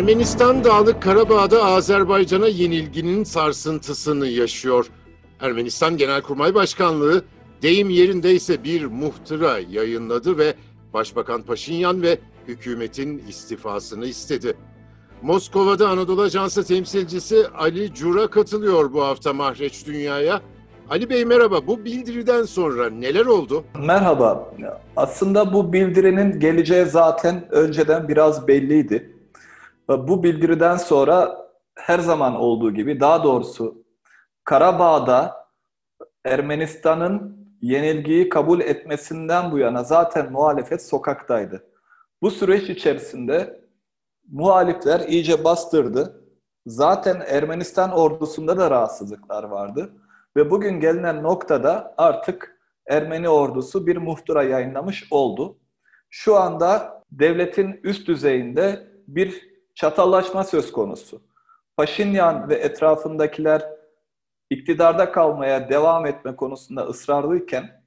Ermenistan Dağlık Karabağ'da Azerbaycan'a yenilginin sarsıntısını yaşıyor. Ermenistan Genelkurmay Başkanlığı deyim yerindeyse bir muhtıra yayınladı ve Başbakan Paşinyan ve hükümetin istifasını istedi. Moskova'da Anadolu Ajansı temsilcisi Ali Cura katılıyor bu hafta Mahreç Dünya'ya. Ali Bey merhaba. Bu bildiriden sonra neler oldu? Merhaba. Aslında bu bildirinin geleceği zaten önceden biraz belliydi. Bu bildiriden sonra her zaman olduğu gibi daha doğrusu Karabağ'da Ermenistan'ın yenilgiyi kabul etmesinden bu yana zaten muhalefet sokaktaydı. Bu süreç içerisinde muhalifler iyice bastırdı. Zaten Ermenistan ordusunda da rahatsızlıklar vardı. Ve bugün gelinen noktada artık Ermeni ordusu bir muhtıra yayınlamış oldu. Şu anda devletin üst düzeyinde bir çatallaşma söz konusu. Paşinyan ve etrafındakiler iktidarda kalmaya devam etme konusunda ısrarlıyken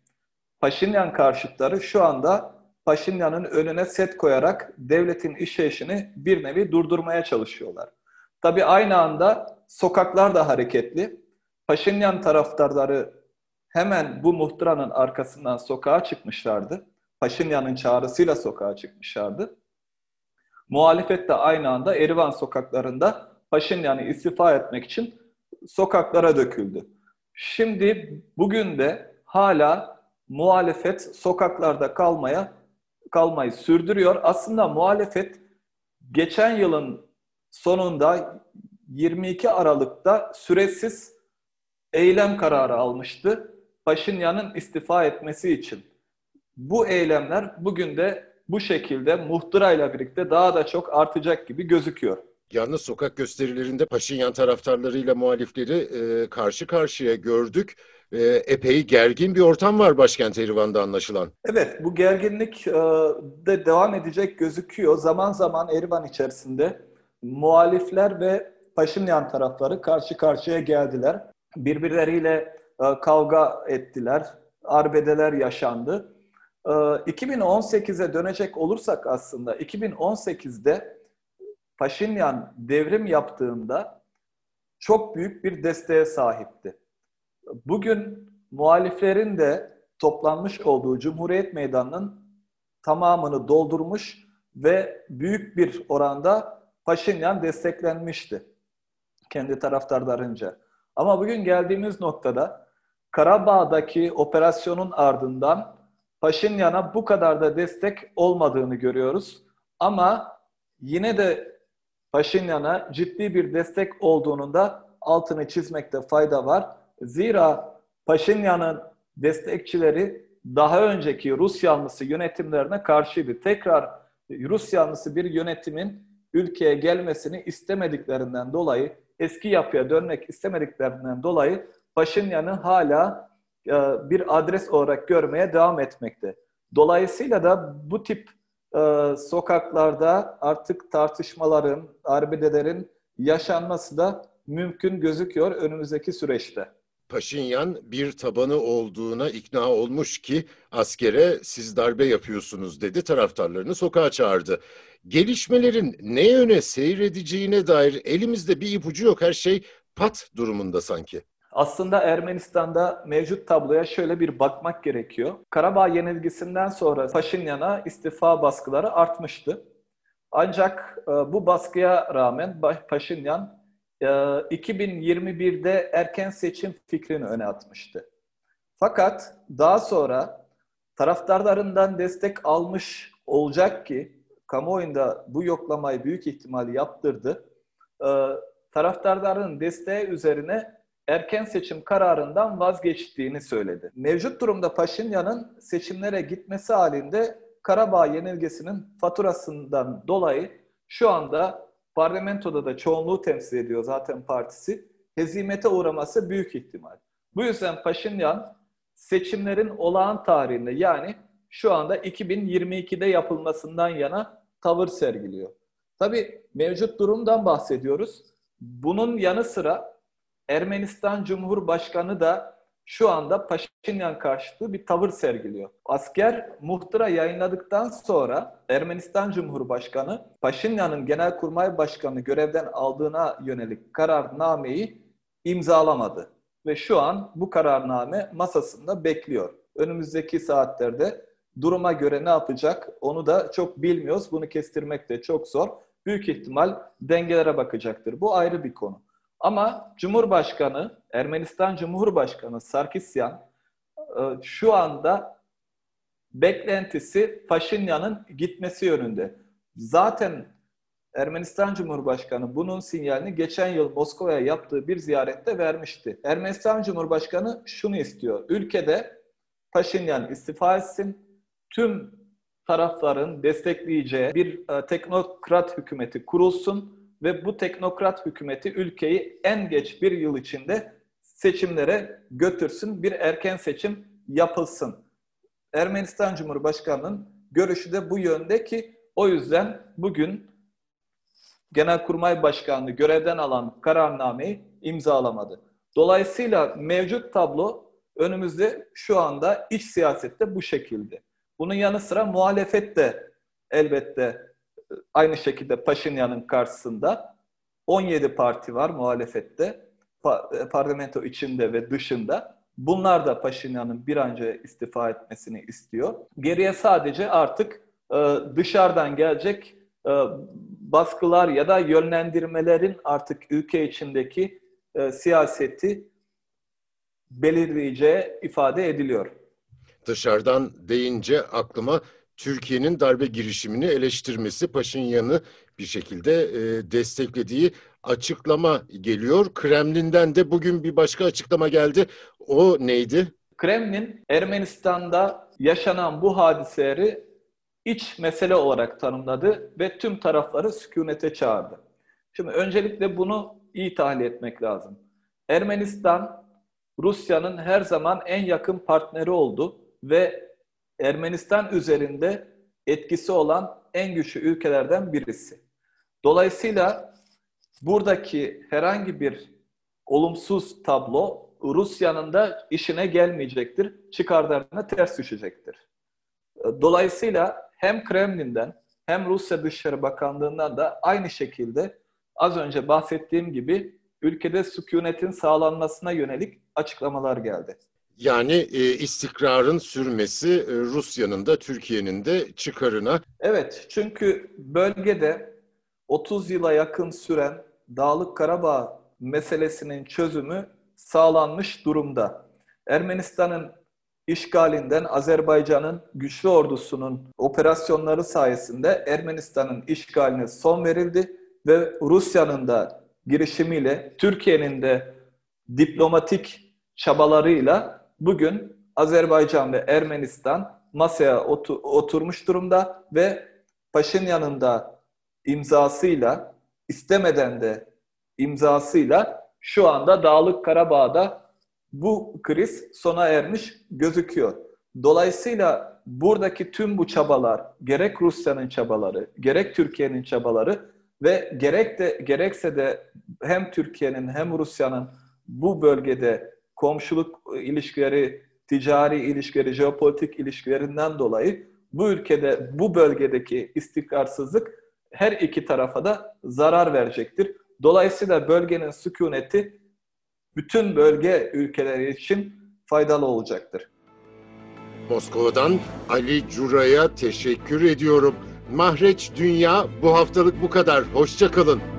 Paşinyan karşıtları şu anda Paşinyan'ın önüne set koyarak devletin işleyişini bir nevi durdurmaya çalışıyorlar. Tabi aynı anda sokaklar da hareketli. Paşinyan taraftarları hemen bu muhtıranın arkasından sokağa çıkmışlardı. Paşinyan'ın çağrısıyla sokağa çıkmışlardı. Muhalefet de aynı anda Erivan sokaklarında Paşinyan'ı istifa etmek için sokaklara döküldü. Şimdi bugün de hala muhalefet sokaklarda kalmaya kalmayı sürdürüyor. Aslında muhalefet geçen yılın sonunda 22 Aralık'ta süresiz eylem kararı almıştı. Paşinyan'ın istifa etmesi için. Bu eylemler bugün de bu şekilde muhtırayla birlikte daha da çok artacak gibi gözüküyor. Yalnız sokak gösterilerinde Paşinyan taraftarlarıyla muhalifleri e, karşı karşıya gördük. E, epey gergin bir ortam var başkent Erivan'da anlaşılan. Evet, bu gerginlik e, de devam edecek gözüküyor. Zaman zaman Erivan içerisinde muhalifler ve Paşinyan tarafları karşı karşıya geldiler. Birbirleriyle e, kavga ettiler, arbedeler yaşandı. E, 2018'e dönecek olursak aslında 2018'de Paşinyan devrim yaptığında çok büyük bir desteğe sahipti. Bugün muhaliflerin de toplanmış olduğu Cumhuriyet Meydanı'nın tamamını doldurmuş ve büyük bir oranda Paşinyan desteklenmişti kendi taraftarlarınca. Ama bugün geldiğimiz noktada Karabağ'daki operasyonun ardından Paşinyan'a bu kadar da destek olmadığını görüyoruz. Ama yine de Paşinyan'a ciddi bir destek olduğunun da altını çizmekte fayda var. Zira Paşinyan'ın destekçileri daha önceki Rus yanlısı yönetimlerine karşıydı. Tekrar Rus yanlısı bir yönetimin ülkeye gelmesini istemediklerinden dolayı, eski yapıya dönmek istemediklerinden dolayı Paşinyan'ı hala bir adres olarak görmeye devam etmekte. Dolayısıyla da bu tip e, sokaklarda artık tartışmaların, arbedelerin yaşanması da mümkün gözüküyor önümüzdeki süreçte. Paşinyan bir tabanı olduğuna ikna olmuş ki askere siz darbe yapıyorsunuz dedi taraftarlarını sokağa çağırdı. Gelişmelerin ne yöne seyredeceğine dair elimizde bir ipucu yok her şey pat durumunda sanki. Aslında Ermenistan'da mevcut tabloya şöyle bir bakmak gerekiyor. Karabağ yenilgisinden sonra Paşinyan'a istifa baskıları artmıştı. Ancak e, bu baskıya rağmen Paşinyan e, 2021'de erken seçim fikrini öne atmıştı. Fakat daha sonra taraftarlarından destek almış olacak ki kamuoyunda bu yoklamayı büyük ihtimal yaptırdı. E, taraftarların desteği üzerine erken seçim kararından vazgeçtiğini söyledi. Mevcut durumda Paşinyan'ın seçimlere gitmesi halinde Karabağ yenilgesinin faturasından dolayı şu anda parlamentoda da çoğunluğu temsil ediyor zaten partisi. Hezimete uğraması büyük ihtimal. Bu yüzden Paşinyan seçimlerin olağan tarihinde yani şu anda 2022'de yapılmasından yana tavır sergiliyor. Tabi mevcut durumdan bahsediyoruz. Bunun yanı sıra Ermenistan Cumhurbaşkanı da şu anda Paşinyan karşıtı bir tavır sergiliyor. Asker muhtıra yayınladıktan sonra Ermenistan Cumhurbaşkanı Paşinyan'ın Genelkurmay Başkanı görevden aldığına yönelik kararnameyi imzalamadı. Ve şu an bu kararname masasında bekliyor. Önümüzdeki saatlerde duruma göre ne yapacak onu da çok bilmiyoruz. Bunu kestirmek de çok zor. Büyük ihtimal dengelere bakacaktır. Bu ayrı bir konu. Ama Cumhurbaşkanı, Ermenistan Cumhurbaşkanı Sarkisyan e, şu anda beklentisi Paşinyan'ın gitmesi yönünde. Zaten Ermenistan Cumhurbaşkanı bunun sinyalini geçen yıl Moskova'ya yaptığı bir ziyarette vermişti. Ermenistan Cumhurbaşkanı şunu istiyor. Ülkede Paşinyan istifa etsin. Tüm tarafların destekleyeceği bir e, teknokrat hükümeti kurulsun ve bu teknokrat hükümeti ülkeyi en geç bir yıl içinde seçimlere götürsün. Bir erken seçim yapılsın. Ermenistan Cumhurbaşkanı'nın görüşü de bu yönde ki o yüzden bugün Genelkurmay Başkanlığı görevden alan kararnameyi imzalamadı. Dolayısıyla mevcut tablo önümüzde şu anda iç siyasette bu şekilde. Bunun yanı sıra muhalefet de elbette aynı şekilde Paşinyan'ın karşısında 17 parti var muhalefette, parlamento içinde ve dışında. Bunlar da Paşinyan'ın bir an önce istifa etmesini istiyor. Geriye sadece artık e, dışarıdan gelecek e, baskılar ya da yönlendirmelerin artık ülke içindeki e, siyaseti belirleyeceği ifade ediliyor. Dışarıdan deyince aklıma Türkiye'nin darbe girişimini eleştirmesi, Paşinyan'ı bir şekilde e, desteklediği açıklama geliyor. Kremlin'den de bugün bir başka açıklama geldi. O neydi? Kremlin Ermenistan'da yaşanan bu hadiseleri iç mesele olarak tanımladı ve tüm tarafları sükunete çağırdı. Şimdi öncelikle bunu iyi tahlil etmek lazım. Ermenistan Rusya'nın her zaman en yakın partneri oldu ve Ermenistan üzerinde etkisi olan en güçlü ülkelerden birisi. Dolayısıyla buradaki herhangi bir olumsuz tablo Rusya'nın da işine gelmeyecektir, çıkarlarına ters düşecektir. Dolayısıyla hem Kremlin'den hem Rusya Dışişleri Bakanlığı'ndan da aynı şekilde az önce bahsettiğim gibi ülkede sükunetin sağlanmasına yönelik açıklamalar geldi. Yani e, istikrarın sürmesi e, Rusya'nın da Türkiye'nin de çıkarına. Evet çünkü bölgede 30 yıla yakın süren Dağlık Karabağ meselesinin çözümü sağlanmış durumda. Ermenistan'ın işgalinden Azerbaycan'ın güçlü ordusunun operasyonları sayesinde Ermenistan'ın işgaline son verildi ve Rusya'nın da girişimiyle Türkiye'nin de diplomatik çabalarıyla bugün Azerbaycan ve Ermenistan masaya otur, oturmuş durumda ve Paşinyan'ın da imzasıyla istemeden de imzasıyla şu anda Dağlık Karabağ'da bu kriz sona ermiş gözüküyor. Dolayısıyla buradaki tüm bu çabalar, gerek Rusya'nın çabaları, gerek Türkiye'nin çabaları ve gerek de gerekse de hem Türkiye'nin hem Rusya'nın bu bölgede komşuluk ilişkileri, ticari ilişkileri, jeopolitik ilişkilerinden dolayı bu ülkede, bu bölgedeki istikrarsızlık her iki tarafa da zarar verecektir. Dolayısıyla bölgenin sükuneti bütün bölge ülkeleri için faydalı olacaktır. Moskova'dan Ali Cura'ya teşekkür ediyorum. Mahreç Dünya bu haftalık bu kadar. Hoşçakalın.